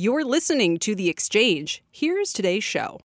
You're listening to The Exchange. Here's today's show.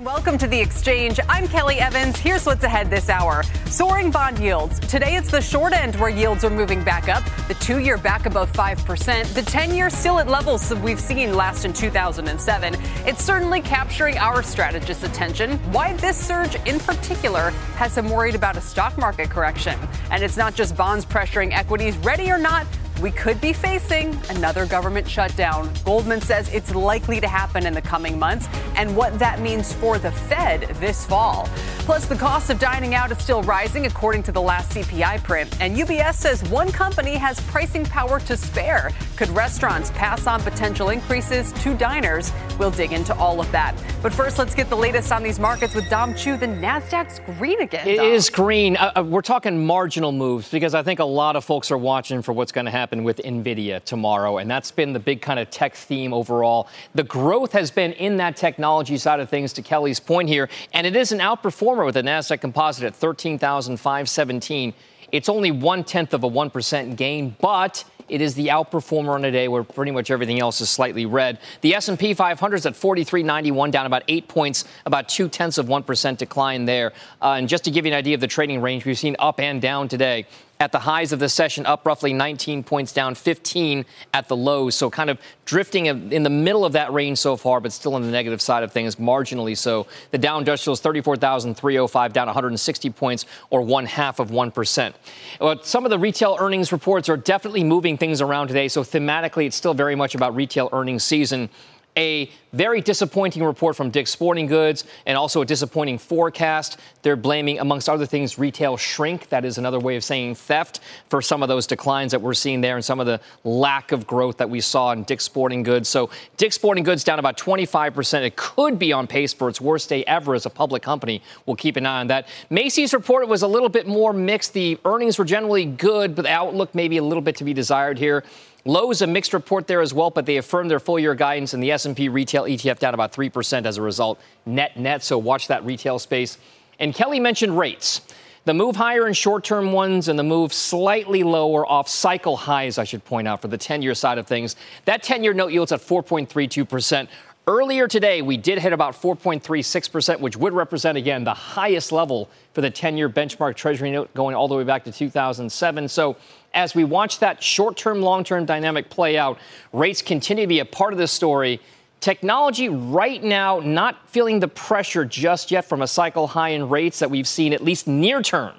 Welcome to the exchange. I'm Kelly Evans. Here's what's ahead this hour. Soaring bond yields. Today it's the short end where yields are moving back up. The two year back above 5%. The 10 year still at levels we've seen last in 2007. It's certainly capturing our strategists' attention. Why this surge in particular has them worried about a stock market correction. And it's not just bonds pressuring equities. Ready or not, we could be facing another government shutdown. Goldman says it's likely to happen in the coming months and what that means for the Fed this fall. Plus, the cost of dining out is still rising according to the last CPI print. And UBS says one company has pricing power to spare. Could restaurants pass on potential increases to diners? We'll dig into all of that. But first, let's get the latest on these markets with Dom Chu. The Nasdaq's green again. It Dom. is green. Uh, uh, we're talking marginal moves because I think a lot of folks are watching for what's going to happen with Nvidia tomorrow, and that's been the big kind of tech theme overall. The growth has been in that technology side of things. To Kelly's point here, and it is an outperformer with the Nasdaq Composite at 13,517. It's only one tenth of a one percent gain, but it is the outperformer on a day where pretty much everything else is slightly red. The S&P 500 is at 43.91, down about eight points, about two tenths of one percent decline there. Uh, and just to give you an idea of the trading range, we've seen up and down today at the highs of the session, up roughly 19 points, down 15 at the lows. So kind of drifting in the middle of that range so far, but still on the negative side of things, marginally so. The Dow Industrial is 34,305, down 160 points, or one half of 1%. But some of the retail earnings reports are definitely moving things around today. So thematically, it's still very much about retail earnings season a very disappointing report from Dick's Sporting Goods and also a disappointing forecast. They're blaming, amongst other things, retail shrink. That is another way of saying theft for some of those declines that we're seeing there and some of the lack of growth that we saw in Dick's Sporting Goods. So Dick's Sporting Goods down about 25%. It could be on pace for its worst day ever as a public company. We'll keep an eye on that. Macy's report was a little bit more mixed. The earnings were generally good, but the outlook maybe a little bit to be desired here. Lowe's a mixed report there as well, but they affirmed their full year guidance, and the S&P retail ETF down about three percent as a result, net net. So watch that retail space. And Kelly mentioned rates. The move higher in short term ones and the move slightly lower off cycle highs, I should point out, for the 10 year side of things. That 10 year note yield's at 4.32%. Earlier today, we did hit about 4.36%, which would represent, again, the highest level for the 10 year benchmark Treasury note going all the way back to 2007. So as we watch that short term, long term dynamic play out, rates continue to be a part of this story. Technology right now not feeling the pressure just yet from a cycle high in rates that we've seen at least near term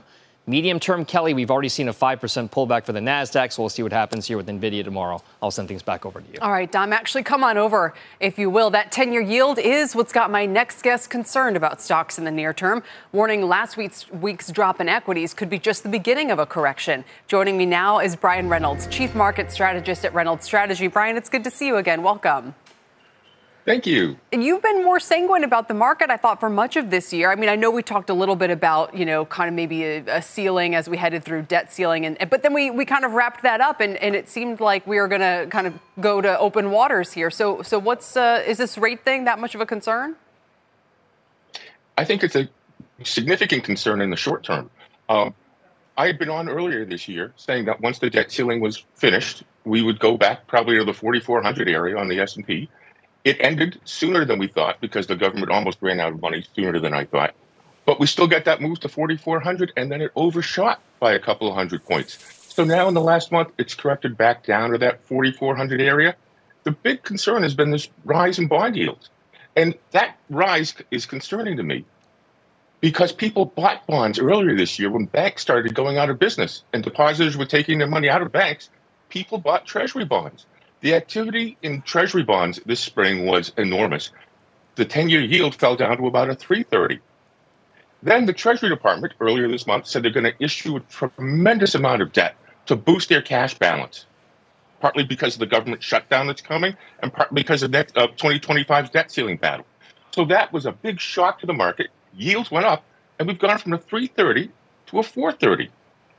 Medium term, Kelly, we've already seen a 5% pullback for the NASDAQ, so we'll see what happens here with NVIDIA tomorrow. I'll send things back over to you. All right, Dom, actually come on over, if you will. That 10 year yield is what's got my next guest concerned about stocks in the near term, warning last week's, week's drop in equities could be just the beginning of a correction. Joining me now is Brian Reynolds, Chief Market Strategist at Reynolds Strategy. Brian, it's good to see you again. Welcome. Thank you. And you've been more sanguine about the market, I thought, for much of this year. I mean, I know we talked a little bit about, you know, kind of maybe a, a ceiling as we headed through debt ceiling, and but then we, we kind of wrapped that up, and, and it seemed like we were going to kind of go to open waters here. So, so what's uh, is this rate thing that much of a concern? I think it's a significant concern in the short term. Um, I had been on earlier this year saying that once the debt ceiling was finished, we would go back probably to the 4,400 area on the S&P it ended sooner than we thought because the government almost ran out of money sooner than I thought. But we still got that move to 4,400, and then it overshot by a couple of hundred points. So now in the last month, it's corrected back down to that 4,400 area. The big concern has been this rise in bond yields. And that rise is concerning to me because people bought bonds earlier this year when banks started going out of business and depositors were taking their money out of banks. People bought treasury bonds. The activity in treasury bonds this spring was enormous. The 10 year yield fell down to about a 330. Then the Treasury Department earlier this month said they're going to issue a tremendous amount of debt to boost their cash balance, partly because of the government shutdown that's coming, and partly because of that, uh, 2025's debt ceiling battle. So that was a big shock to the market. Yields went up, and we've gone from a 330 to a 430.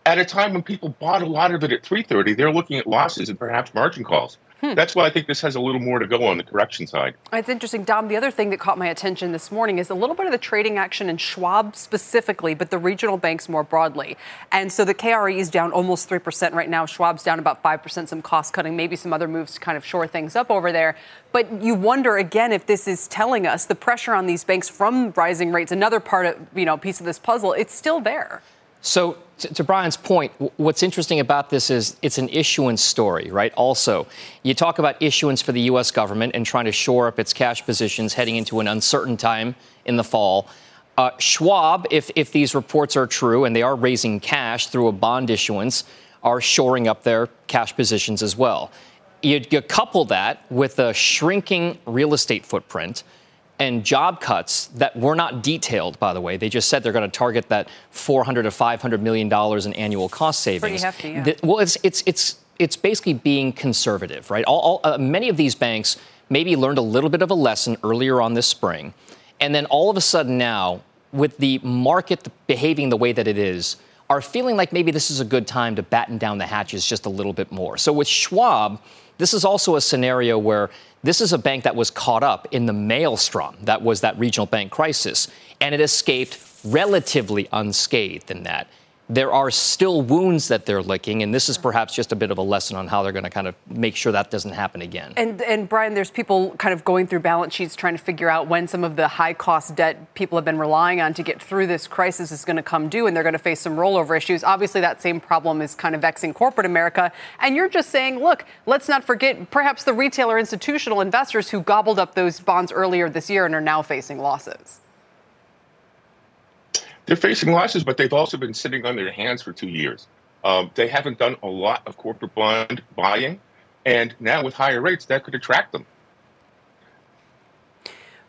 At a time when people bought a lot of it at 330, they're looking at losses and perhaps margin calls. Hmm. That's why I think this has a little more to go on the correction side. It's interesting, Dom. The other thing that caught my attention this morning is a little bit of the trading action in Schwab specifically, but the regional banks more broadly. And so the KRE is down almost 3% right now. Schwab's down about 5%, some cost cutting, maybe some other moves to kind of shore things up over there. But you wonder again if this is telling us the pressure on these banks from rising rates, another part of, you know, piece of this puzzle, it's still there. So, to, to, Brian's point, what's interesting about this is it's an issuance story, right? Also, you talk about issuance for the U.S. government and trying to shore up its cash positions heading into an uncertain time in the fall. Uh, Schwab, if, if these reports are true and they are raising cash through a bond issuance, are shoring up their cash positions as well. You, you couple that with a shrinking real estate footprint and job cuts that were not detailed, by the way. They just said they're going to target that 400 to 500 million dollars in annual cost savings. Pretty hefty, yeah. well, it's it's it's it's basically being conservative, right? All, all uh, many of these banks maybe learned a little bit of a lesson earlier on this spring, and then all of a sudden now, with the market behaving the way that it is, are feeling like maybe this is a good time to batten down the hatches just a little bit more. So with Schwab, this is also a scenario where this is a bank that was caught up in the maelstrom that was that regional bank crisis, and it escaped relatively unscathed in that there are still wounds that they're licking, and this is perhaps just a bit of a lesson on how they're going to kind of make sure that doesn't happen again. And, and Brian, there's people kind of going through balance sheets trying to figure out when some of the high cost debt people have been relying on to get through this crisis is going to come due, and they're going to face some rollover issues. Obviously, that same problem is kind of vexing corporate America. And you're just saying, look, let's not forget perhaps the retail or institutional investors who gobbled up those bonds earlier this year and are now facing losses they're facing losses, but they've also been sitting on their hands for two years. Um, they haven't done a lot of corporate bond buying, and now with higher rates, that could attract them.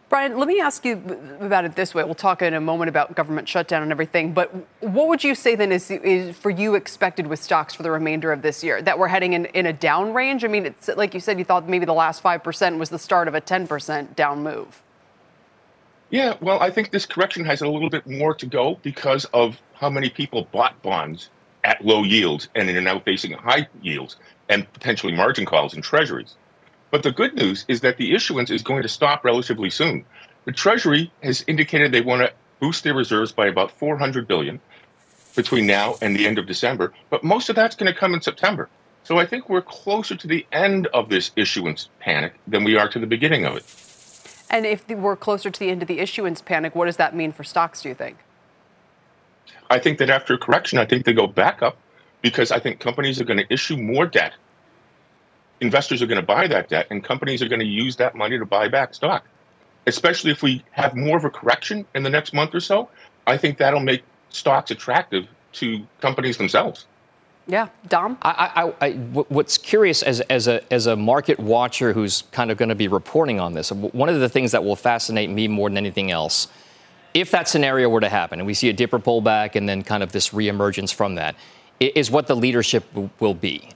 Brian, let me ask you about it this way. We'll talk in a moment about government shutdown and everything, but what would you say then is, is for you expected with stocks for the remainder of this year? That we're heading in, in a down range? I mean, it's like you said, you thought maybe the last 5% was the start of a 10% down move. Yeah, well, I think this correction has a little bit more to go because of how many people bought bonds at low yields and are now facing high yields and potentially margin calls in treasuries. But the good news is that the issuance is going to stop relatively soon. The Treasury has indicated they want to boost their reserves by about 400 billion between now and the end of December, but most of that's going to come in September. So I think we're closer to the end of this issuance panic than we are to the beginning of it. And if we're closer to the end of the issuance panic, what does that mean for stocks, do you think? I think that after correction, I think they go back up because I think companies are going to issue more debt. Investors are going to buy that debt, and companies are going to use that money to buy back stock. Especially if we have more of a correction in the next month or so, I think that'll make stocks attractive to companies themselves. Yeah, Dom. I, I, I, what's curious as, as a as a market watcher who's kind of going to be reporting on this, one of the things that will fascinate me more than anything else, if that scenario were to happen and we see a dipper pullback and then kind of this reemergence from that, is what the leadership will be.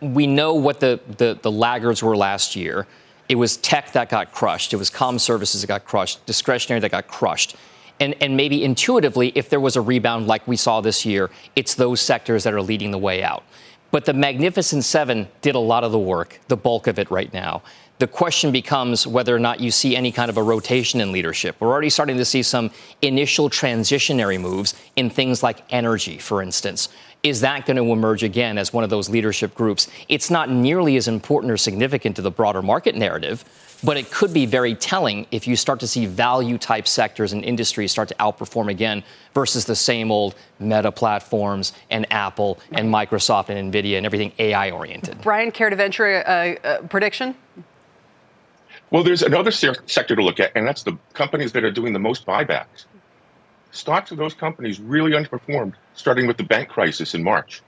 We know what the, the, the laggards were last year. It was tech that got crushed. It was comm services that got crushed. Discretionary that got crushed. And, and maybe intuitively, if there was a rebound like we saw this year, it's those sectors that are leading the way out. But the Magnificent Seven did a lot of the work, the bulk of it right now. The question becomes whether or not you see any kind of a rotation in leadership. We're already starting to see some initial transitionary moves in things like energy, for instance. Is that going to emerge again as one of those leadership groups? It's not nearly as important or significant to the broader market narrative, but it could be very telling if you start to see value type sectors and industries start to outperform again versus the same old meta platforms and Apple and Microsoft and Nvidia and everything AI oriented. Brian, care to venture a, a prediction? Well, there's another sector to look at, and that's the companies that are doing the most buybacks. Stocks of those companies really underperformed starting with the bank crisis in March.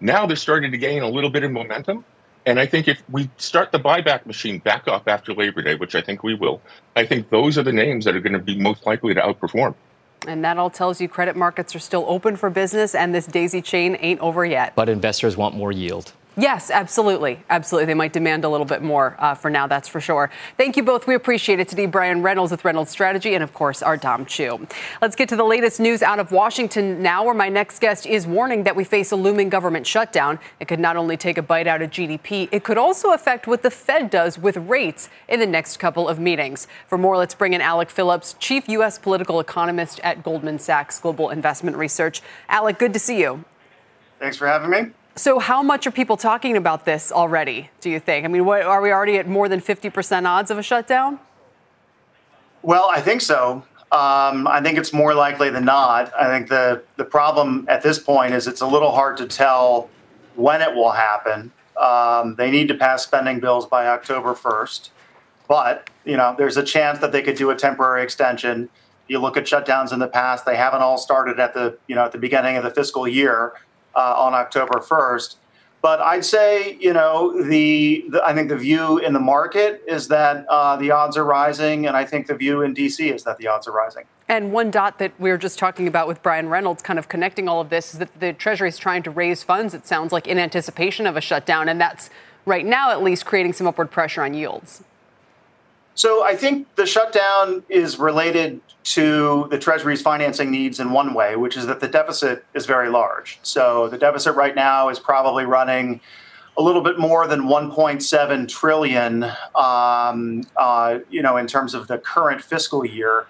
Now they're starting to gain a little bit of momentum, and I think if we start the buyback machine back up after Labor Day, which I think we will, I think those are the names that are going to be most likely to outperform. And that all tells you credit markets are still open for business and this daisy chain ain't over yet. But investors want more yield. Yes, absolutely. Absolutely. They might demand a little bit more uh, for now, that's for sure. Thank you both. We appreciate it today. Brian Reynolds with Reynolds Strategy, and of course, our Dom Chu. Let's get to the latest news out of Washington now, where my next guest is warning that we face a looming government shutdown. It could not only take a bite out of GDP, it could also affect what the Fed does with rates in the next couple of meetings. For more, let's bring in Alec Phillips, Chief U.S. Political Economist at Goldman Sachs Global Investment Research. Alec, good to see you. Thanks for having me. So, how much are people talking about this already, do you think? I mean, what, are we already at more than 50% odds of a shutdown? Well, I think so. Um, I think it's more likely than not. I think the, the problem at this point is it's a little hard to tell when it will happen. Um, they need to pass spending bills by October 1st, but you know there's a chance that they could do a temporary extension. You look at shutdowns in the past; they haven't all started at the you know at the beginning of the fiscal year uh, on October 1st. But I'd say, you know, the, the, I think the view in the market is that uh, the odds are rising, and I think the view in DC is that the odds are rising. And one dot that we were just talking about with Brian Reynolds, kind of connecting all of this, is that the Treasury is trying to raise funds. It sounds like in anticipation of a shutdown, and that's right now at least creating some upward pressure on yields. So I think the shutdown is related to the Treasury's financing needs in one way, which is that the deficit is very large. So the deficit right now is probably running a little bit more than 1.7 trillion, um, uh, you know, in terms of the current fiscal year,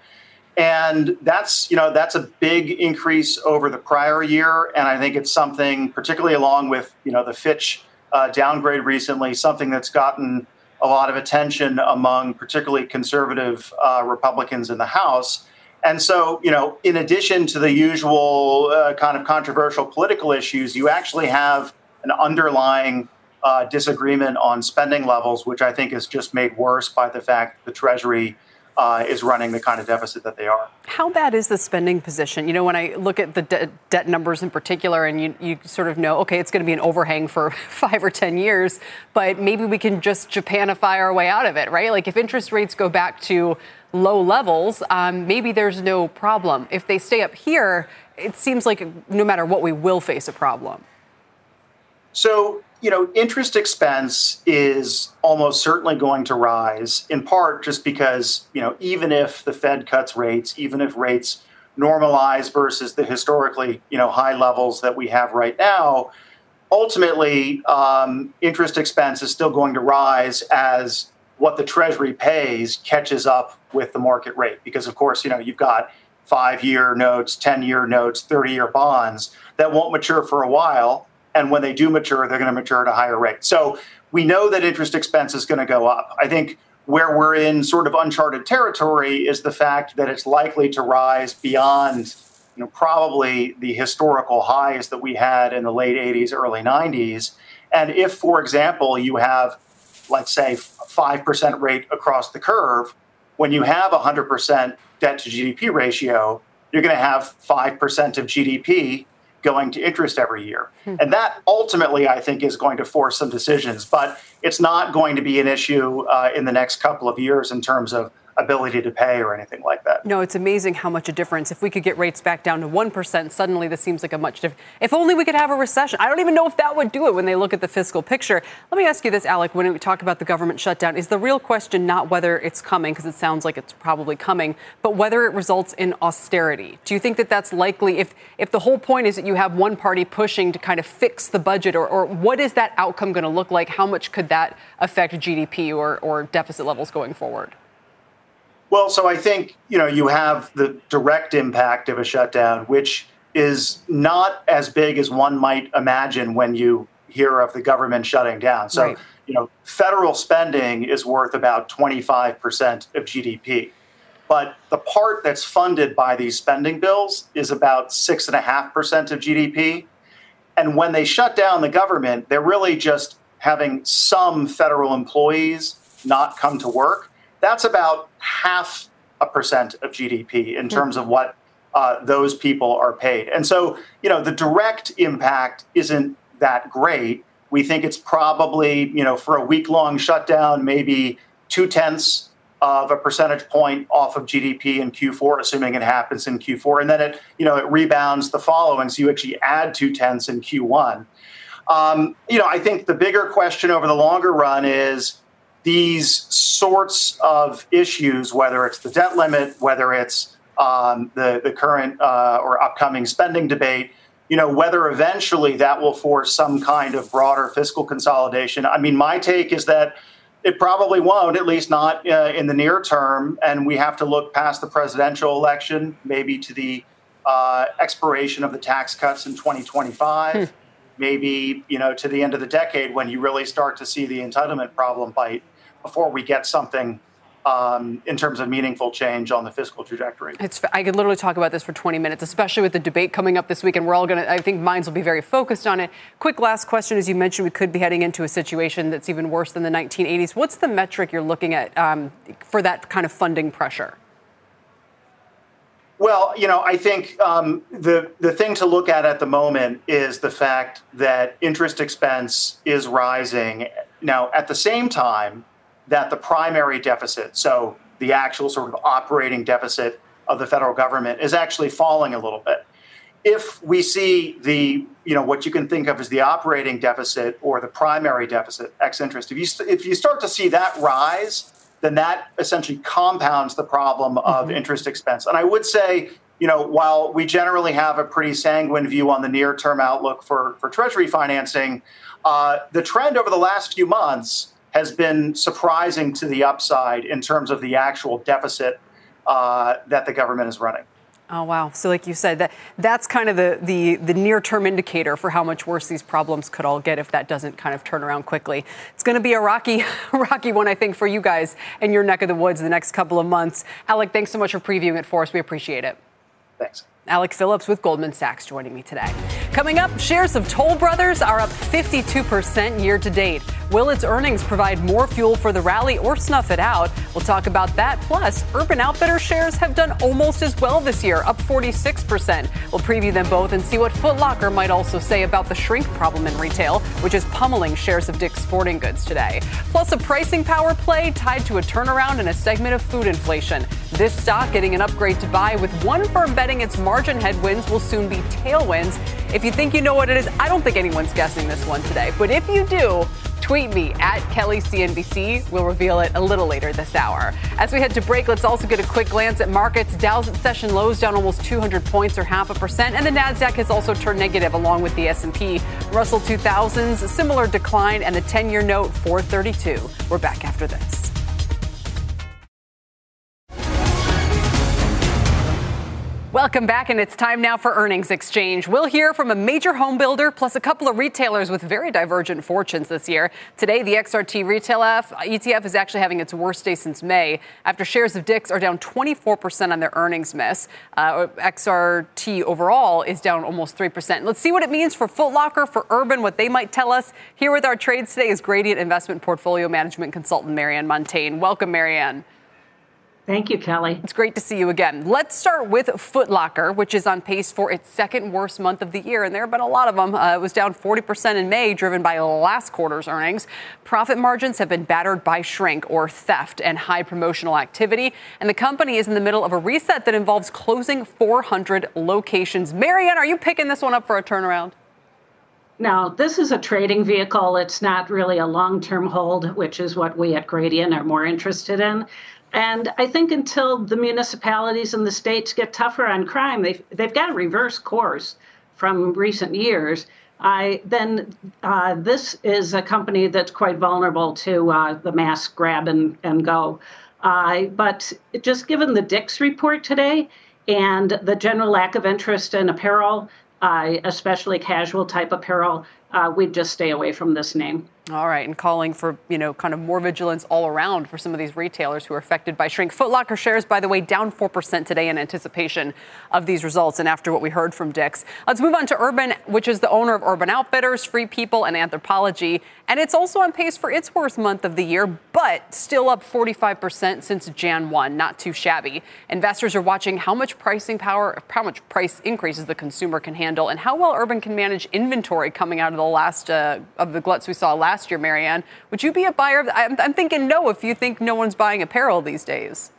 and that's you know that's a big increase over the prior year, and I think it's something, particularly along with you know the Fitch uh, downgrade recently, something that's gotten a lot of attention among particularly conservative uh, Republicans in the House. And so, you know, in addition to the usual uh, kind of controversial political issues, you actually have an underlying uh, disagreement on spending levels, which I think is just made worse by the fact that the Treasury uh, is running the kind of deficit that they are. How bad is the spending position? You know, when I look at the de- debt numbers in particular, and you, you sort of know, okay, it's going to be an overhang for five or 10 years, but maybe we can just Japanify our way out of it, right? Like if interest rates go back to low levels, um, maybe there's no problem. If they stay up here, it seems like no matter what, we will face a problem. So you know, interest expense is almost certainly going to rise, in part just because, you know, even if the Fed cuts rates, even if rates normalize versus the historically, you know, high levels that we have right now, ultimately, um, interest expense is still going to rise as what the Treasury pays catches up with the market rate. Because, of course, you know, you've got five year notes, 10 year notes, 30 year bonds that won't mature for a while and when they do mature, they're going to mature at a higher rate. So we know that interest expense is going to go up. I think where we're in sort of uncharted territory is the fact that it's likely to rise beyond you know probably the historical highs that we had in the late 80s early 90s and if for example you have let's say 5% rate across the curve when you have a 100% debt to GDP ratio you're going to have 5% of GDP going to interest every year. Hmm. And that ultimately, I think, is going to force some decisions. But it's not going to be an issue uh, in the next couple of years in terms of ability to pay or anything like that. No, it's amazing how much a difference. If we could get rates back down to 1%, suddenly this seems like a much different. If only we could have a recession. I don't even know if that would do it when they look at the fiscal picture. Let me ask you this, Alec, when we talk about the government shutdown, is the real question not whether it's coming, because it sounds like it's probably coming, but whether it results in austerity? Do you think that that's likely if, if the whole point is that you have one party pushing to kind of fix the budget, or, or what is that outcome going to look like? How much could that affect GDP or, or deficit levels going forward? Well, so I think you know you have the direct impact of a shutdown, which is not as big as one might imagine when you hear of the government shutting down. So, right. you know, federal spending is worth about 25% of GDP. But the part that's funded by these spending bills is about 6.5% of GDP. And when they shut down the government, they're really just having some federal employees not come to work that's about half a percent of GDP in terms of what uh, those people are paid. And so, you know, the direct impact isn't that great. We think it's probably, you know, for a week long shutdown, maybe two tenths of a percentage point off of GDP in Q4, assuming it happens in Q4. And then it, you know, it rebounds the following. So you actually add two tenths in Q1. Um, you know, I think the bigger question over the longer run is these sorts of issues, whether it's the debt limit, whether it's um, the the current uh, or upcoming spending debate, you know, whether eventually that will force some kind of broader fiscal consolidation. I mean, my take is that it probably won't, at least not uh, in the near term. And we have to look past the presidential election, maybe to the uh, expiration of the tax cuts in 2025, hmm. maybe you know to the end of the decade when you really start to see the entitlement problem bite before we get something um, in terms of meaningful change on the fiscal trajectory. It's, I could literally talk about this for 20 minutes, especially with the debate coming up this week, and we're all going to, I think minds will be very focused on it. Quick last question. As you mentioned, we could be heading into a situation that's even worse than the 1980s. What's the metric you're looking at um, for that kind of funding pressure? Well, you know, I think um, the the thing to look at at the moment is the fact that interest expense is rising. Now, at the same time, that the primary deficit, so the actual sort of operating deficit of the federal government, is actually falling a little bit. If we see the, you know, what you can think of as the operating deficit or the primary deficit, ex interest, if you, if you start to see that rise, then that essentially compounds the problem of mm-hmm. interest expense. And I would say, you know, while we generally have a pretty sanguine view on the near term outlook for, for Treasury financing, uh, the trend over the last few months has been surprising to the upside in terms of the actual deficit uh, that the government is running. Oh wow! So, like you said, that that's kind of the the, the near term indicator for how much worse these problems could all get if that doesn't kind of turn around quickly. It's going to be a rocky, rocky one, I think, for you guys in your neck of the woods the next couple of months. Alec, thanks so much for previewing it for us. We appreciate it. Thanks. Alec Phillips with Goldman Sachs joining me today. Coming up, shares of Toll Brothers are up 52% year to date. Will its earnings provide more fuel for the rally or snuff it out? We'll talk about that. Plus, Urban Outfitter shares have done almost as well this year, up 46%. We'll preview them both and see what Foot Locker might also say about the shrink problem in retail, which is pummeling shares of Dick's Sporting Goods today. Plus, a pricing power play tied to a turnaround in a segment of food inflation. This stock getting an upgrade to buy, with one firm betting its margin headwinds will soon be tailwinds. If you think you know what it is, I don't think anyone's guessing this one today. But if you do, Tweet me at Kelly CNBC. We'll reveal it a little later this hour. As we head to break, let's also get a quick glance at markets. Dow's at session lows down almost 200 points or half a percent, and the Nasdaq has also turned negative along with the S&P. Russell 2000s, similar decline, and the 10-year note 432. We're back after this. Welcome back, and it's time now for Earnings Exchange. We'll hear from a major home builder plus a couple of retailers with very divergent fortunes this year. Today, the XRT Retail ETF is actually having its worst day since May after shares of Dick's are down 24% on their earnings miss. Uh, XRT overall is down almost 3%. Let's see what it means for Foot Locker, for Urban, what they might tell us. Here with our trades today is Gradient Investment Portfolio Management Consultant Mariann Montagne. Welcome, Mariann. Thank you, Kelly. It's great to see you again. Let's start with Foot Locker, which is on pace for its second worst month of the year, and there have been a lot of them. Uh, it was down 40% in May, driven by last quarter's earnings. Profit margins have been battered by shrink or theft and high promotional activity, and the company is in the middle of a reset that involves closing 400 locations. Mariann, are you picking this one up for a turnaround? Now, this is a trading vehicle. It's not really a long term hold, which is what we at Gradient are more interested in. And I think until the municipalities and the states get tougher on crime, they've, they've got to reverse course from recent years. I, then uh, this is a company that's quite vulnerable to uh, the mass grab and, and go. Uh, but just given the Dick's report today and the general lack of interest in apparel, especially casual type apparel, uh, we'd just stay away from this name. All right, and calling for, you know, kind of more vigilance all around for some of these retailers who are affected by shrink. Foot Locker shares, by the way, down 4% today in anticipation of these results and after what we heard from Dick's. Let's move on to Urban, which is the owner of Urban Outfitters, Free People, and Anthropologie. And it's also on pace for its worst month of the year, but still up 45% since Jan 1. Not too shabby. Investors are watching how much pricing power, how much price increases the consumer can handle, and how well Urban can manage inventory coming out of the last, uh, of the gluts we saw last last year, Mariann. Would you be a buyer? Of, I'm, I'm thinking no if you think no one's buying apparel these days.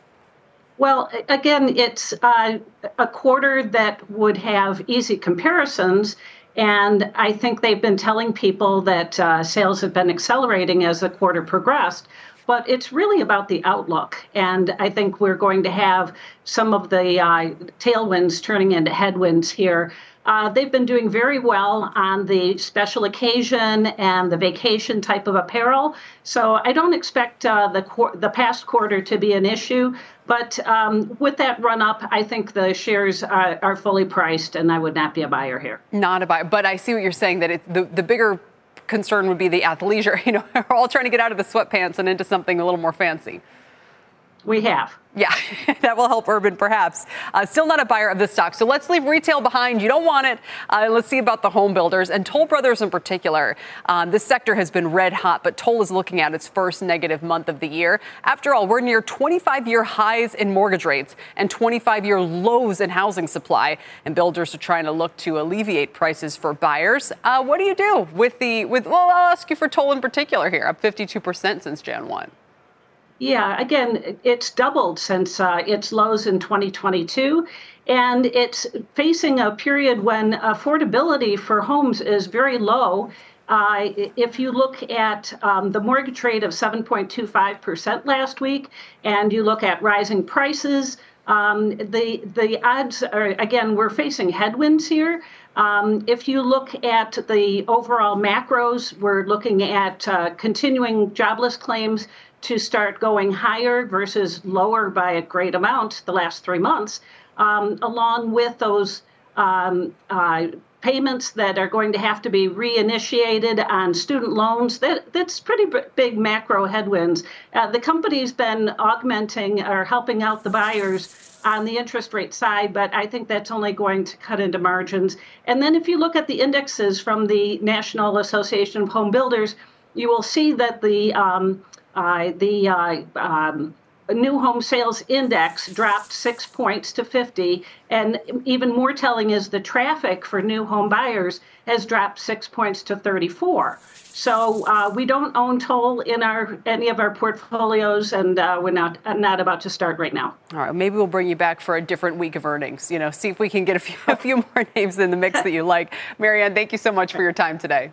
Well, again, it's uh, a quarter that would have easy comparisons. And I think they've been telling people that uh, sales have been accelerating as the quarter progressed but it's really about the outlook. And I think we're going to have some of the uh, tailwinds turning into headwinds here. Uh, they've been doing very well on the special occasion and the vacation type of apparel. So I don't expect uh, the the past quarter to be an issue. But um, with that run up, I think the shares are, are, fully priced, and I would not be a buyer here. Not a buyer, but I see what you're saying that it, the the bigger concern would be the athleisure. You know, we're all trying to get out of the sweatpants and into something a little more fancy. We have. Yeah, that will help Urban perhaps. Uh, still not a buyer of this stock. So let's leave retail behind. You don't want it. Uh, let's see about the home builders and Toll Brothers in particular. Um, this sector has been red hot, but Toll is looking at its first negative month of the year. After all, we're near 25 year highs in mortgage rates and 25 year lows in housing supply. And builders are trying to look to alleviate prices for buyers. Uh, what do you do with the, with, well, I'll ask you for Toll in particular here, up 52% since Jan 1. Yeah, again, it's doubled since uh, its lows in 2022. And it's facing a period when affordability for homes is very low. Uh, if you look at um, the mortgage rate of 7.25% last week, and you look at rising prices, um, the the odds are again we're facing headwinds here. Um, if you look at the overall macros, we're looking at uh, continuing jobless claims to start going higher versus lower by a great amount the last three months, um, along with those um, uh, payments that are going to have to be reinitiated on student loans. That, that's pretty big macro headwinds. Uh, the company's been augmenting or helping out the buyers on the interest rate side, but I think that's only going to cut into margins. And then if you look at the indexes from the National Association of Home Builders, you will see that the um, uh, the uh, um, new home sales index dropped six points to 50. And even more telling is the traffic for new home buyers has dropped six points to 34. So uh, we don't own toll in our any of our portfolios, and uh, we're not not about to start right now. All right, maybe we'll bring you back for a different week of earnings. You know, see if we can get a few, a few more names in the mix that you like. Mariann, thank you so much for your time today.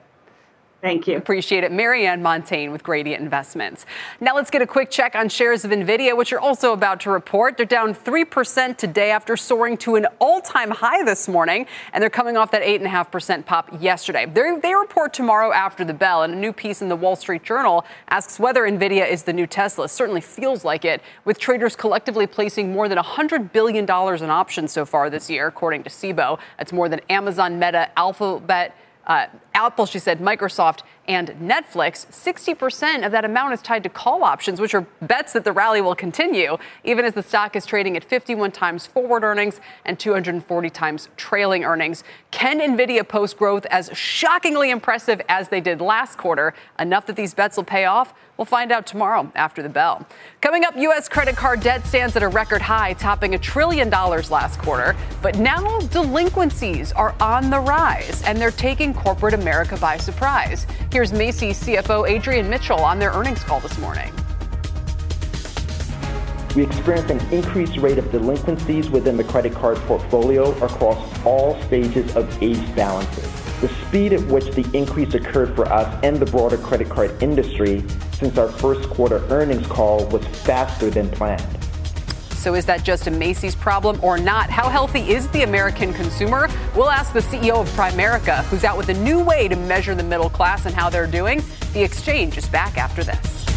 Thank you. Appreciate it. Mariann Montagne with Gradient Investments. Now let's get a quick check on shares of NVIDIA, which are also about to report. They're down 3% today after soaring to an all time high this morning, and they're coming off that 8.5% pop yesterday. They're, they report tomorrow after the bell, and a new piece in the Wall Street Journal asks whether NVIDIA is the new Tesla. Certainly feels like it, with traders collectively placing more than $100 billion in options so far this year, according to Cboe. That's more than Amazon, Meta, Alphabet, uh, Apple, she said, Microsoft, and Netflix. 60% of that amount is tied to call options, which are bets that the rally will continue, even as the stock is trading at 51 times forward earnings and 240 times trailing earnings. Can NVIDIA post growth as shockingly impressive as they did last quarter? Enough that these bets will pay off? We'll find out tomorrow after the bell. Coming up, U.S. credit card debt stands at a record high, topping a trillion dollars last quarter. But now delinquencies are on the rise, and they're taking corporate America by surprise. Here's Macy's CFO Adrian Mitchell on their earnings call this morning. We experienced an increased rate of delinquencies within the credit card portfolio across all stages of age balances. The speed at which the increase occurred for us and the broader credit card industry since our first quarter earnings call was faster than planned. So, is that just a Macy's problem or not? How healthy is the American consumer? We'll ask the CEO of Primerica, who's out with a new way to measure the middle class and how they're doing. The exchange is back after this.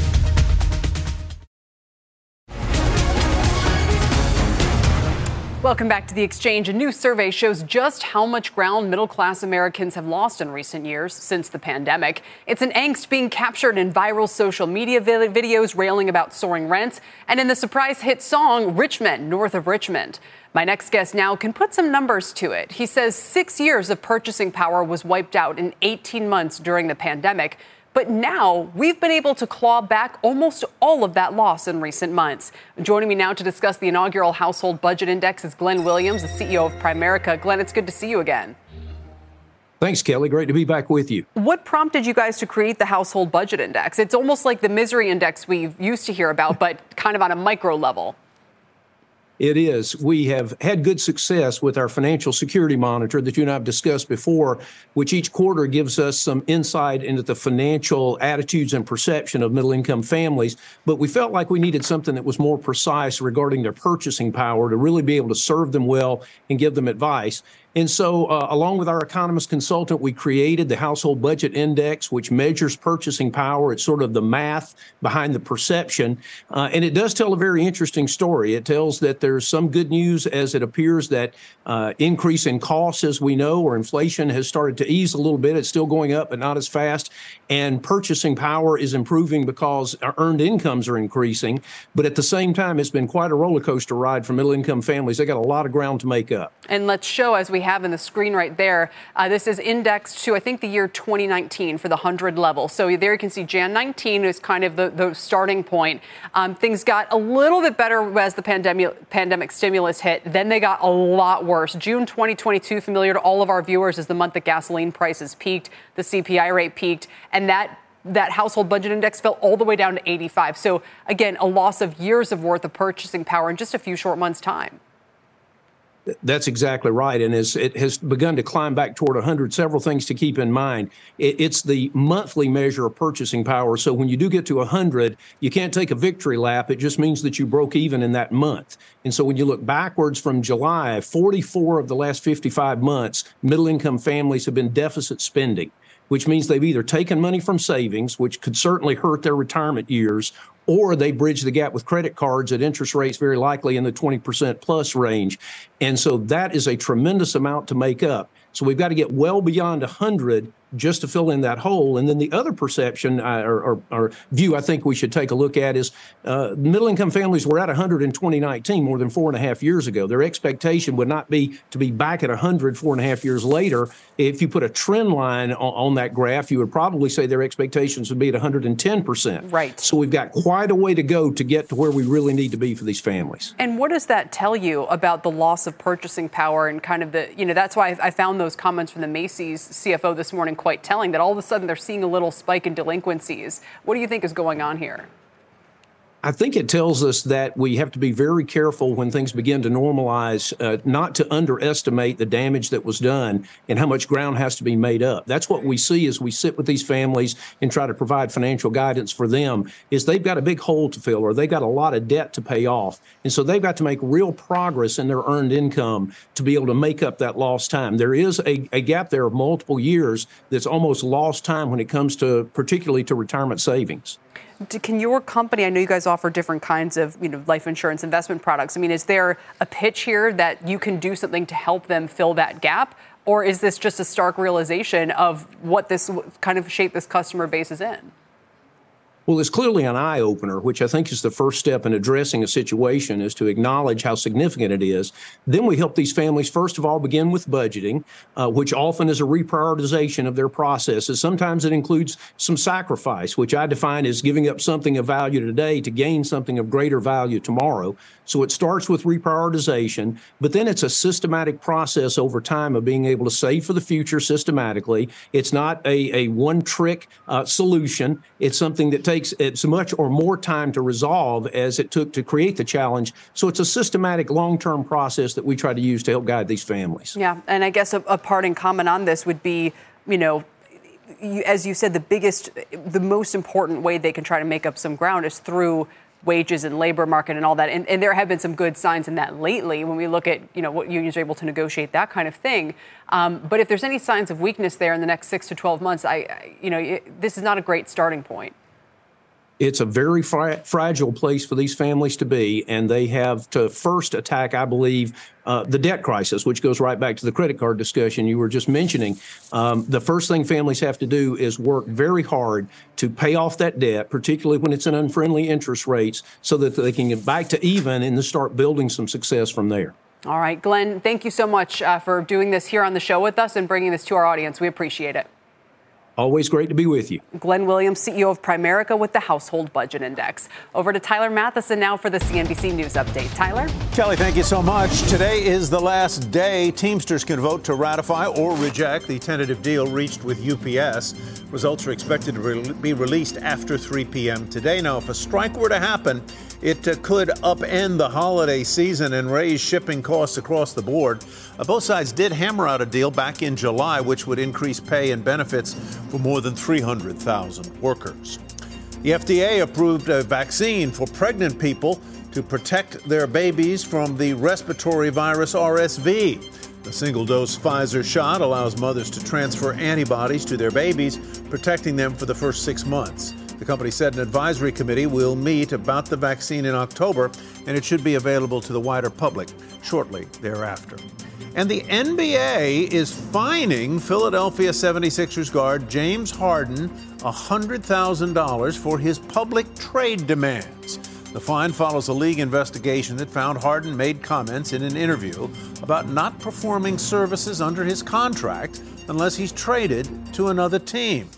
Welcome back to the exchange. A new survey shows just how much ground middle class Americans have lost in recent years since the pandemic. It's an angst being captured in viral social media videos railing about soaring rents and in the surprise hit song Rich Men North of Richmond. My next guest now can put some numbers to it. He says six years of purchasing power was wiped out in 18 months during the pandemic. But now we've been able to claw back almost all of that loss in recent months. Joining me now to discuss the inaugural Household Budget Index is Glenn Williams, the CEO of Primerica. Glenn, it's good to see you again. Thanks, Kelly. Great to be back with you. What prompted you guys to create the Household Budget Index? It's almost like the misery index we used to hear about, but kind of on a micro level. It is. We have had good success with our financial security monitor that you and I have discussed before, which each quarter gives us some insight into the financial attitudes and perception of middle income families. But we felt like we needed something that was more precise regarding their purchasing power to really be able to serve them well and give them advice. And so, uh, along with our economist consultant, we created the Household Budget Index, which measures purchasing power. It's sort of the math behind the perception. Uh, and it does tell a very interesting story. It tells that there's some good news as it appears that uh, increase in costs, as we know, or inflation has started to ease a little bit. It's still going up, but not as fast. And purchasing power is improving because our earned incomes are increasing. But at the same time, it's been quite a roller coaster ride for middle income families. They got a lot of ground to make up. And let's show, as we have in the screen right there. Uh, this is indexed to, I think, the year 2019 for the 100 level. So there you can see Jan 19 is kind of the, the starting point. Um, things got a little bit better as the pandemic, pandemic stimulus hit. Then they got a lot worse. June 2022, familiar to all of our viewers, is the month that gasoline prices peaked, the CPI rate peaked, and that that household budget index fell all the way down to 85. So again, a loss of years of worth of purchasing power in just a few short months' time. That's exactly right. And as it has begun to climb back toward 100, several things to keep in mind. it's the monthly measure of purchasing power. So when you do get to 100, you can't take a victory lap. It just means that you broke even in that month. And so when you look backwards from July, 44 of the last 55 months, middle income families have been deficit spending which means they've either taken money from savings, which could certainly hurt their retirement years, or they bridge the gap with credit cards at interest rates very likely in the 20% plus range. And so that is a tremendous amount to make up. So we've got to get well beyond 100 just to fill in that hole. And then the other perception uh, or, or, or, view I think we should take a look at is uh, middle income families were at 100 in 2019, more than four and a half years ago. Their expectation would not be to be back at 100 four and a half years later. If you put a trend line on, on that graph, you would probably say their expectations would be at 110%. Right. So we've got quite a way to go to get to where we really need to be for these families. And what does that tell you about the loss of purchasing power and kind of the, you know, that's why I found those comments from the Macy's CFO this morning quite telling that all of a sudden they're seeing a little spike in delinquencies. What do you think is going on here? I think it tells us that we have to be very careful when things begin to normalize, uh, not to underestimate the damage that was done and how much ground has to be made up. That's what we see as we sit with these families and try to provide financial guidance for them is they've got a big hole to fill or they've got a lot of debt to pay off. And so they've got to make real progress in their earned income to be able to make up that lost time. There is a, a gap there of multiple years that's almost lost time when it comes to particularly to retirement savings can your company i know you guys offer different kinds of you know life insurance investment products. I mean is there a pitch here that you can do something to help them fill that gap? Or is this just a stark realization of what this kind of shape this customer base is in well, it's clearly an eye opener, which I think is the first step in addressing a situation is to acknowledge how significant it is. Then we help these families, first of all, begin with budgeting, uh, which often is a reprioritization of their processes. Sometimes it includes some sacrifice, which I define as giving up something of value today to gain something of greater value tomorrow. So it starts with reprioritization, but then it's a systematic process over time of being able to save for the future systematically. It's not a, a one trick uh, solution. It's something that takes as much or more time to resolve as it took to create the challenge. So it's a systematic long term process that we try to use to help guide these families. Yeah. And I guess a, a parting comment on this would be, you know, as you said, the biggest, the most important way they can try to make up some ground is through wages and labor market and all that. And, and, there have been some good signs in that lately when we look at, you know, what unions are able to negotiate, that kind of thing. Um, but if there's any signs of weakness there in the next six to 12 months, I, I you know, it, this is not a great starting point it's a very fra- fragile place for these families to be, and they have to first attack, I believe, uh, the debt crisis, which goes right back to the credit card discussion you were just mentioning. Um, the first thing families have to do is work very hard to pay off that debt, particularly when it's in unfriendly interest rates, so that they can get back to even and then start building some success from there. All right, Glenn, thank you so much uh, for doing this here on the show with us and bringing this to our audience. We appreciate it. Always great to be with you. Glenn Williams, CEO of Primerica with the Household Budget Index. Over to Tyler Mathisen now for the CNBC News Update. Tyler? Kelly, thank you so much. Today is the last day Teamsters can vote to ratify or reject the tentative deal reached with UPS. Results are expected to re- be released after 3 p.m. today. Now, if a strike were to happen, it uh, could upend the holiday season and raise shipping costs across the board. Uh, both sides did hammer out a deal back in July, which would increase pay and benefits for more than 300,000 workers. The FDA approved a vaccine for pregnant people to protect their babies from the respiratory virus RSV. The single dose Pfizer shot allows mothers to transfer antibodies to their babies, protecting them for the first six months. The company said an advisory committee will meet about the vaccine in October, and it should be available to the wider public shortly thereafter. And the NBA is fining Philadelphia 76ers guard James Harden $100,000 for his public trade demands. The fine follows a league investigation that found Harden made comments in an interview about not performing services under his contract unless he's traded to another team.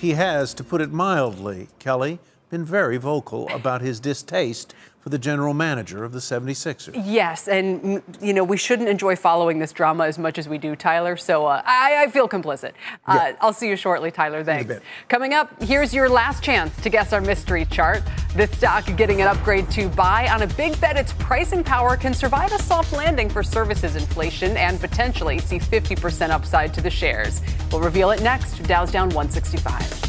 He has, to put it mildly, Kelly, been very vocal about his distaste for the general manager of the 76ers. Yes, and mm, you know we shouldn't enjoy following this drama as much as we do, Tyler. So uh, I, I, feel complicit. Uh, yeah. I'll see you shortly, Tyler. Thanks. Coming up, here's your last chance to guess our mystery chart. This stock getting an upgrade to buy on a big bet. Its pricing power can survive a soft landing for services inflation and potentially see 50% upside to the shares. We'll reveal it next. Dow's down 165.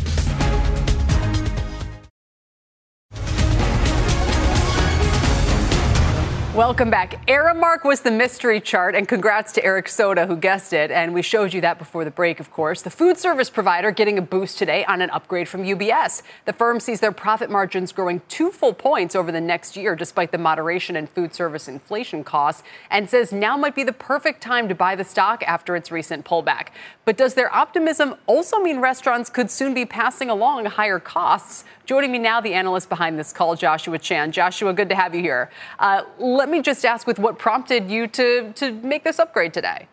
Welcome back. Aramark was the mystery chart, and congrats to Eric Soda who guessed it. And we showed you that before the break, of course. The food service provider getting a boost today on an upgrade from UBS. The firm sees their profit margins growing two full points over the next year, despite the moderation in food service inflation costs, and says now might be the perfect time to buy the stock after its recent pullback. But does their optimism also mean restaurants could soon be passing along higher costs? Joining me now, the analyst behind this call, Joshua Chan. Joshua, good to have you here. Uh, let me just ask with what prompted you to, to make this upgrade today?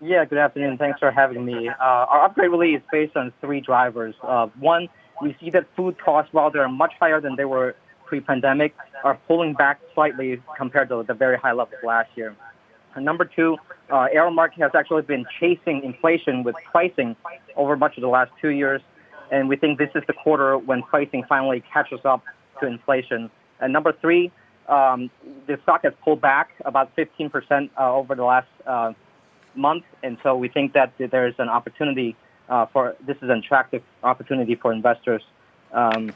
Yeah, good afternoon. Thanks for having me. Uh, our upgrade really is based on three drivers. Uh, one, we see that food costs, while they're much higher than they were pre-pandemic, are pulling back slightly compared to the very high levels last year. And number two, uh, Aramark has actually been chasing inflation with pricing over much of the last two years and we think this is the quarter when pricing finally catches up to inflation. And number three, um, the stock has pulled back about 15% uh, over the last uh, month, and so we think that there is an opportunity uh, for this is an attractive opportunity for investors. Um,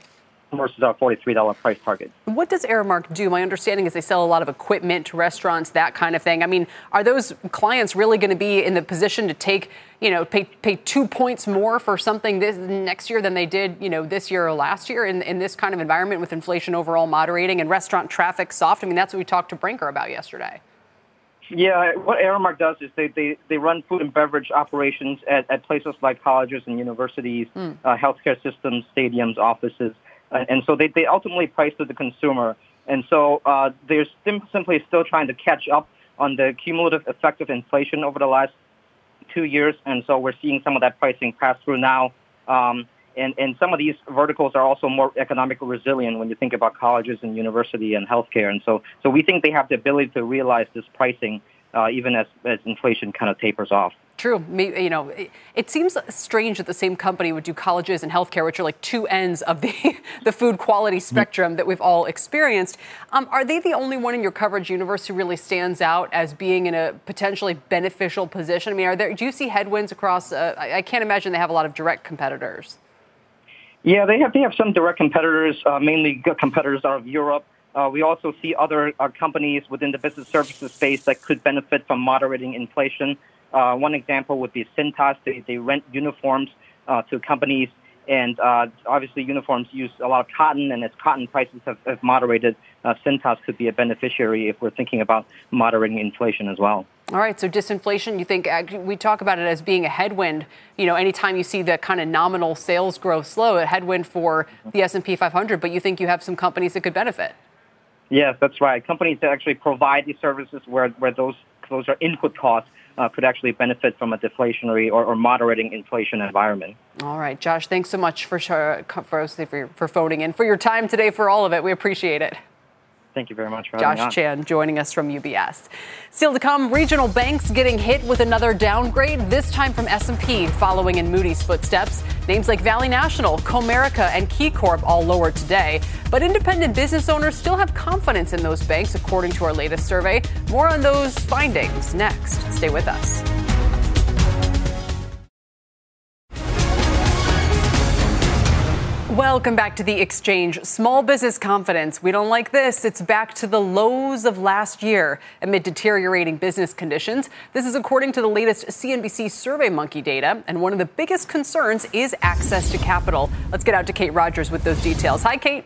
versus our $43 price target. What does Aramark do? My understanding is they sell a lot of equipment to restaurants, that kind of thing. I mean, are those clients really going to be in the position to take, you know, pay, pay two points more for something this next year than they did, you know, this year or last year in, in this kind of environment with inflation overall moderating and restaurant traffic soft? I mean, that's what we talked to Brinker about yesterday. Yeah, what Aramark does is they, they, they run food and beverage operations at, at places like colleges and universities, mm. uh, healthcare systems, stadiums, offices. Uh, and so they, they ultimately price to the consumer. And so uh, they're sim- simply still trying to catch up on the cumulative effect of inflation over the last two years. And so we're seeing some of that pricing pass through now. Um, and, and some of these verticals are also more economically resilient when you think about colleges and university and healthcare. And so, so we think they have the ability to realize this pricing uh, even as, as inflation kind of tapers off. True. You know, it, it, seems strange that the same company would do colleges and healthcare, which are like two ends of the, the food quality spectrum that we've all experienced. Um, are they the only one in your coverage universe who really stands out as being in a potentially beneficial position? I mean, are there, do you see headwinds across? Uh, I, I, can't imagine they have a lot of direct competitors. Yeah, they have, they have some direct competitors, uh, mainly competitors out of Europe. Uh, we also see other uh, companies within the business services space that could benefit from moderating inflation. Uh, one example would be Cintas. They, they rent uniforms uh, to companies, and uh, obviously uniforms use a lot of cotton, and as cotton prices have, have moderated, uh, Cintas could be a beneficiary if we're thinking about moderating inflation as well. All right, so disinflation, you think we talk about it as being a headwind. You know, anytime you see the kind of nominal sales growth slow, a headwind for the S&P 500, but you think you have some companies that could benefit. Yes, that's right. Companies that actually provide these services where, where those, those are input costs uh, could actually benefit from a deflationary or, or, moderating inflation environment. All right, Josh, thanks so much for, for, for, for phoning in, for your time today, for all of it. We appreciate it. Thank you very much for Josh Chan joining us from UBS. Still to come, regional banks getting hit with another downgrade, this time from S&P, following in Moody's footsteps. Names like Valley National, Comerica, and KeyCorp all lower today. But independent business owners still have confidence in those banks, according to our latest survey. More on those findings next. Stay with us. Welcome back to the exchange. Small business confidence. We don't like this. It's back to the lows of last year amid deteriorating business conditions. This is according to the latest CNBC SurveyMonkey data. And one of the biggest concerns is access to capital. Let's get out to Kate Rogers with those details. Hi, Kate.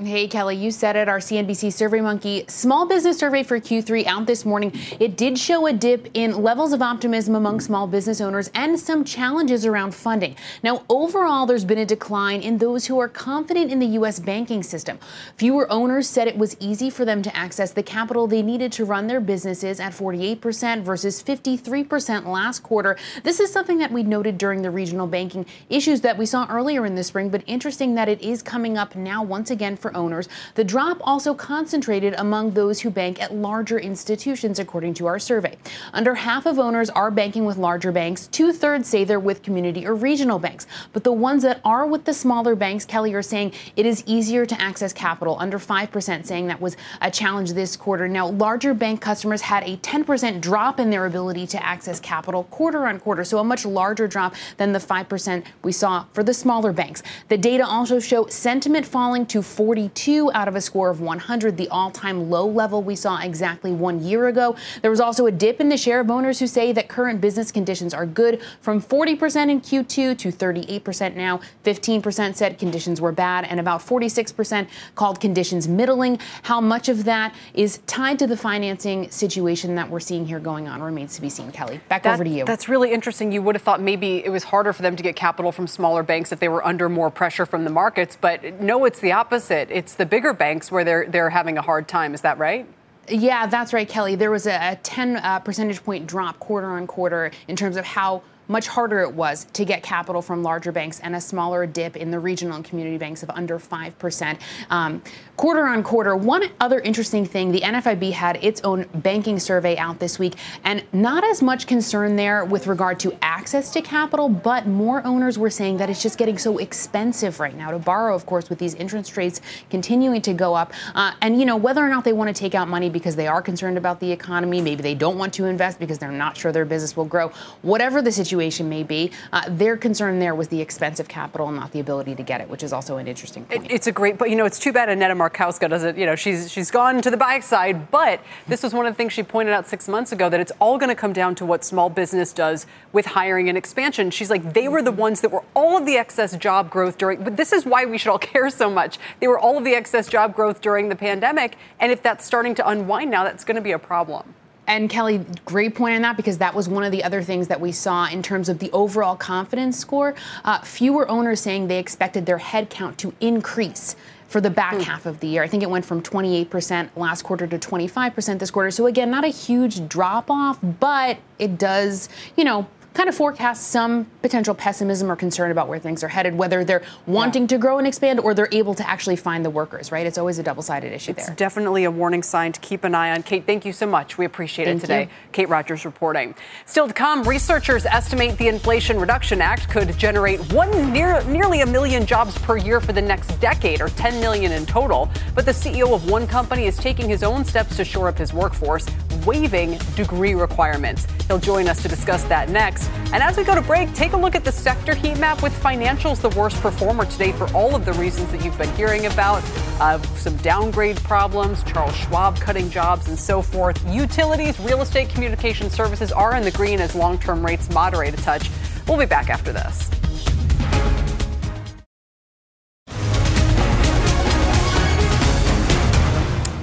Hey, Kelly, you said it. Our CNBC SurveyMonkey small business survey for Q3 out this morning. It did show a dip in levels of optimism among small business owners and some challenges around funding. Now, overall, there's been a decline in those who are confident in the U.S. banking system. Fewer owners said it was easy for them to access the capital they needed to run their businesses at 48% versus 53% last quarter. This is something that we noted during the regional banking issues that we saw earlier in the spring, but interesting that it is coming up now once again for owners. The drop also concentrated among those who bank at larger institutions, according to our survey. Under half of owners are banking with larger banks. Two thirds say they're with community or regional banks. But the ones that are with the smaller banks, Kelly, are saying it is easier to access capital. Under 5% saying that was a challenge this quarter. Now, larger bank customers had a 10% drop in their ability to access capital quarter on quarter, so a much larger drop than the 5% we saw for the smaller banks. The data also show sentiment falling to 4 42 out of a score of 100, the all time low level we saw exactly one year ago. There was also a dip in the share of owners who say that current business conditions are good from 40% in Q2 to 38% now. 15% said conditions were bad, and about 46% called conditions middling. How much of that is tied to the financing situation that we're seeing here going on remains to be seen. Kelly, back that, over to you. That's really interesting. You would have thought maybe it was harder for them to get capital from smaller banks if they were under more pressure from the markets, but no, it's the opposite it. It's the bigger banks where they're they're having a hard time. Is that right? Yeah, that's right, Kelly. There was a, a 10 uh, percentage point drop quarter on quarter in terms of how much harder it was to get capital from larger banks and a smaller dip in the regional and community banks of under 5%. Um, quarter on quarter, one other interesting thing the NFIB had its own banking survey out this week, and not as much concern there with regard to access to capital, but more owners were saying that it's just getting so expensive right now to borrow, of course, with these interest rates continuing to go up. Uh, and, you know, whether or not they want to take out money because they are concerned about the economy, maybe they don't want to invest because they're not sure their business will grow, whatever the situation situation may be. Uh, their concern there was the expense of capital, not the ability to get it, which is also an interesting point. It, it's a great, but you know, it's too bad Aneta Markowska doesn't. You know, she's she's gone to the buy side, but this was one of the things she pointed out six months ago that it's all going to come down to what small business does with hiring and expansion. She's like, they were the ones that were all of the excess job growth during. But this is why we should all care so much. They were all of the excess job growth during the pandemic, and if that's starting to unwind now, that's going to be a problem. And Kelly, great point on that because that was one of the other things that we saw in terms of the overall confidence score. Uh, fewer owners saying they expected their headcount to increase for the back mm. half of the year. I think it went from 28% last quarter to 25% this quarter. So again, not a huge drop off, but it does, you know, kind of forecast some potential pessimism or concern about where things are headed, whether they're wanting yeah. to grow and expand or they're able to actually find the workers, right? It's always a double sided issue it's there. It's definitely a warning sign to keep an eye on. Kate, thank you so much. We appreciate thank it today. You. Kate Rogers reporting. Still to come, researchers estimate the Inflation Reduction Act could generate one near, nearly a million jobs per year for the next decade, or 10 million in total. But the CEO of one company is taking his own steps to shore up his workforce, waiving degree requirements. He'll join us to discuss that next. And as we go to break, take a look at the sector heat map with financials the worst performer today for all of the reasons that you've been hearing about. Uh, some downgrade problems, Charles Schwab cutting jobs, and so forth. Utilities, real estate, communication services are in the green as long term rates moderate a touch. We'll be back after this.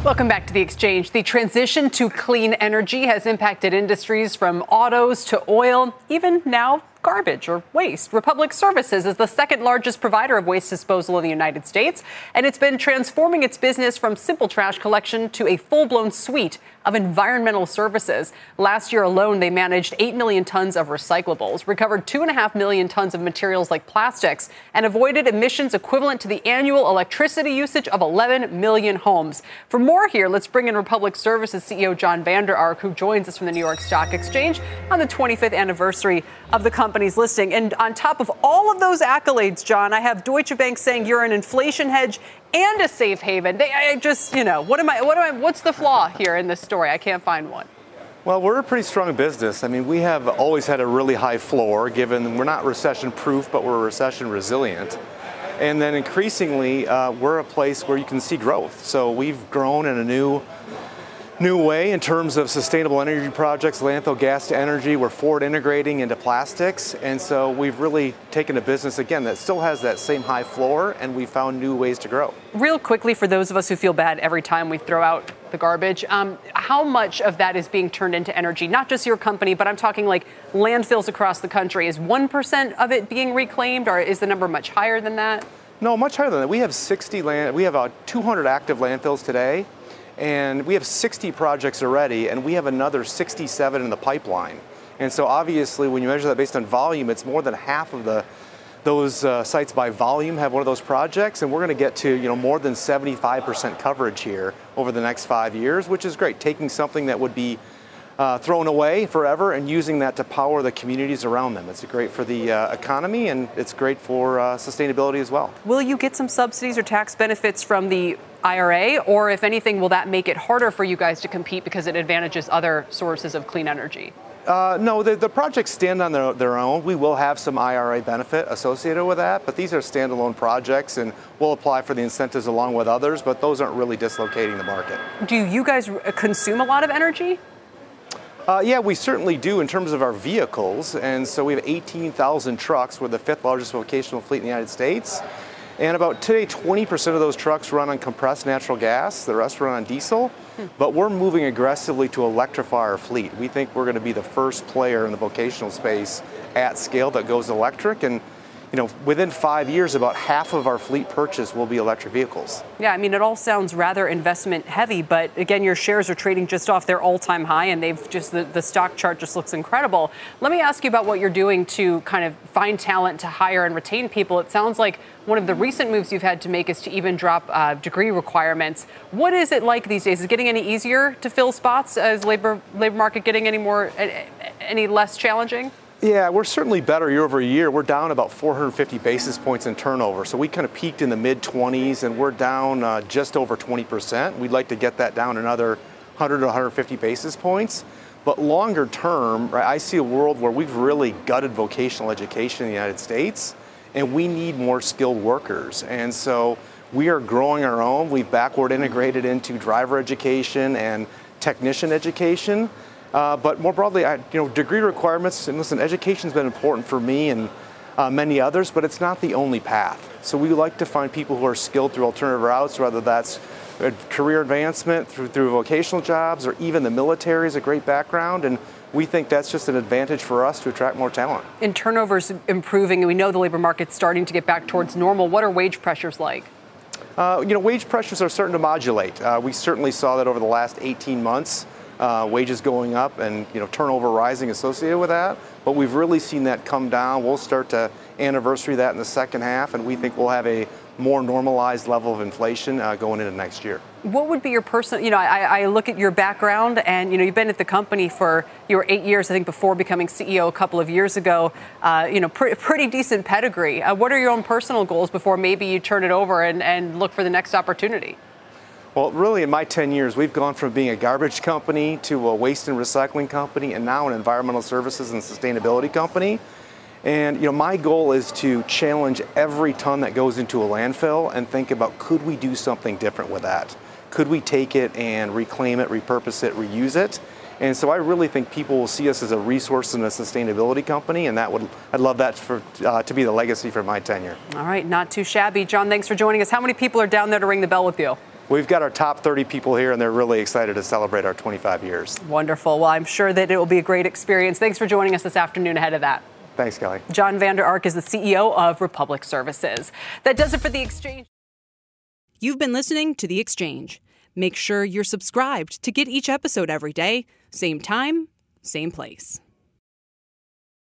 Welcome back to the exchange. The transition to clean energy has impacted industries from autos to oil, even now garbage or waste. Republic Services is the second largest provider of waste disposal in the United States, and it's been transforming its business from simple trash collection to a full blown suite of environmental services. Last year alone, they managed 8 million tons of recyclables, recovered 2.5 million tons of materials like plastics, and avoided emissions equivalent to the annual electricity usage of 11 million homes. For more here, let's bring in Republic Services CEO Jon Vander Ark, who joins us from the New York Stock Exchange on the 25th anniversary of the company's listing. And on top of all of those accolades, Jon, I have Deutsche Bank saying you're an inflation hedge and a safe haven. They, I just, you know, what am I, what am I, what's the flaw here in this story? I can't find one. Well, we're a pretty strong business. I mean, we have always had a really high floor, given we're not recession proof, but we're recession resilient. And then increasingly, uh, we're a place where you can see growth. So we've grown in a new new way in terms of sustainable energy projects, landfill gas to energy. We're forward integrating into plastics. And so we've really taken a business, again, that still has that same high floor, and we found new ways to grow. Real quickly, for those of us who feel bad every time we throw out the garbage, um, how much of that is being turned into energy? Not just your company, but I'm talking like landfills across the country. Is 1% of it being reclaimed, or is the number much higher than that? No, much higher than that. We have 60 land, we have uh, 200 active landfills today. And we have 60 projects already, and we have another 67 in the pipeline. And so obviously, when you measure that based on volume, it's more than half of the those uh, sites by volume have one of those projects, and we're going to get to you know more than 75% coverage here over the next five years, which is great. Taking something that would be uh, thrown away forever and using that to power the communities around them. It's great for the uh, economy and it's great for uh, sustainability as well. Will you get some subsidies or tax benefits from the IRA, or if anything, will that make it harder for you guys to compete because it advantages other sources of clean energy? Uh, no, the, the, projects stand on their, their, own. We will have some IRA benefit associated with that, but these are standalone projects and we'll apply for the incentives along with others, but those aren't really dislocating the market. Do you guys consume a lot of energy? Uh, yeah, we certainly do in terms of our vehicles. And so we have 18,000 trucks. We're the fifth largest vocational fleet in the United States. And about today, 20% of those trucks run on compressed natural gas, the rest run on diesel. Hmm. But we're moving aggressively to electrify our fleet. We think we're going to be the first player in the vocational space at scale that goes electric. And you know, within five years, about half of our fleet purchase will be electric vehicles. Yeah, I mean, it all sounds rather investment heavy, but again, your shares are trading just off their all time high, and they've just, the, the stock chart just looks incredible. Let me ask you about what you're doing to kind of find talent to hire and retain people. It sounds like one of the recent moves you've had to make is to even drop uh, degree requirements. What is it like these days? Is it getting any easier to fill spots? Is labor labor market getting any more any less challenging? Yeah, we're certainly better year over year. We're down about 450 basis points in turnover. So we kind of peaked in the mid 20s and we're down uh, just over 20%. We'd like to get that down another 100 to 150 basis points. But longer term, right, I see a world where we've really gutted vocational education in the United States and we need more skilled workers. And so we are growing our own. We've backward integrated into driver education and technician education. Uh, but more broadly, I, you know, degree requirements, and listen, education's been important for me and uh, many others, but it's not the only path. So we like to find people who are skilled through alternative routes, whether that's career advancement through, through vocational jobs or even the military is a great background. And we think that's just an advantage for us to attract more talent. And turnover's improving, and we know the labor market's starting to get back towards normal. What are wage pressures like? Uh, you know, wage pressures are starting to modulate. Uh, we certainly saw that over the last 18 months uh, wages going up and you know turnover rising associated with that. But we've really seen that come down. We'll start to anniversary that in the second half, and we think we'll have a more normalized level of inflation uh, going into next year. What would be your personal, you know, I, I, look at your background and, you know, you've been at the company for, you were eight years, I think, before becoming CEO a couple of years ago, uh, you know, pr- pretty decent pedigree. Uh, what are your own personal goals before maybe you turn it over and, and look for the next opportunity? Well, really, in my 10 years, we've gone from being a garbage company to a waste and recycling company and now an environmental services and sustainability company. And you know, my goal is to challenge every ton that goes into a landfill and think about could we do something different with that? Could we take it and reclaim it, repurpose it, reuse it? And so I really think people will see us as a resource and a sustainability company, and that would I'd love that for uh, to be the legacy for my tenure. All right, not too shabby, Jon. Thanks for joining us. How many people are down there to ring the bell with you? We've got our top 30 people here, and they're really excited to celebrate our 25 years. Wonderful. Well, I'm sure that it will be a great experience. Thanks for joining us this afternoon ahead of that. Thanks, Kelly. Jon Vander Ark is the CEO of Republic Services. That does it for the exchange. You've been listening to The Exchange. Make sure you're subscribed to get each episode every day, same time, same place.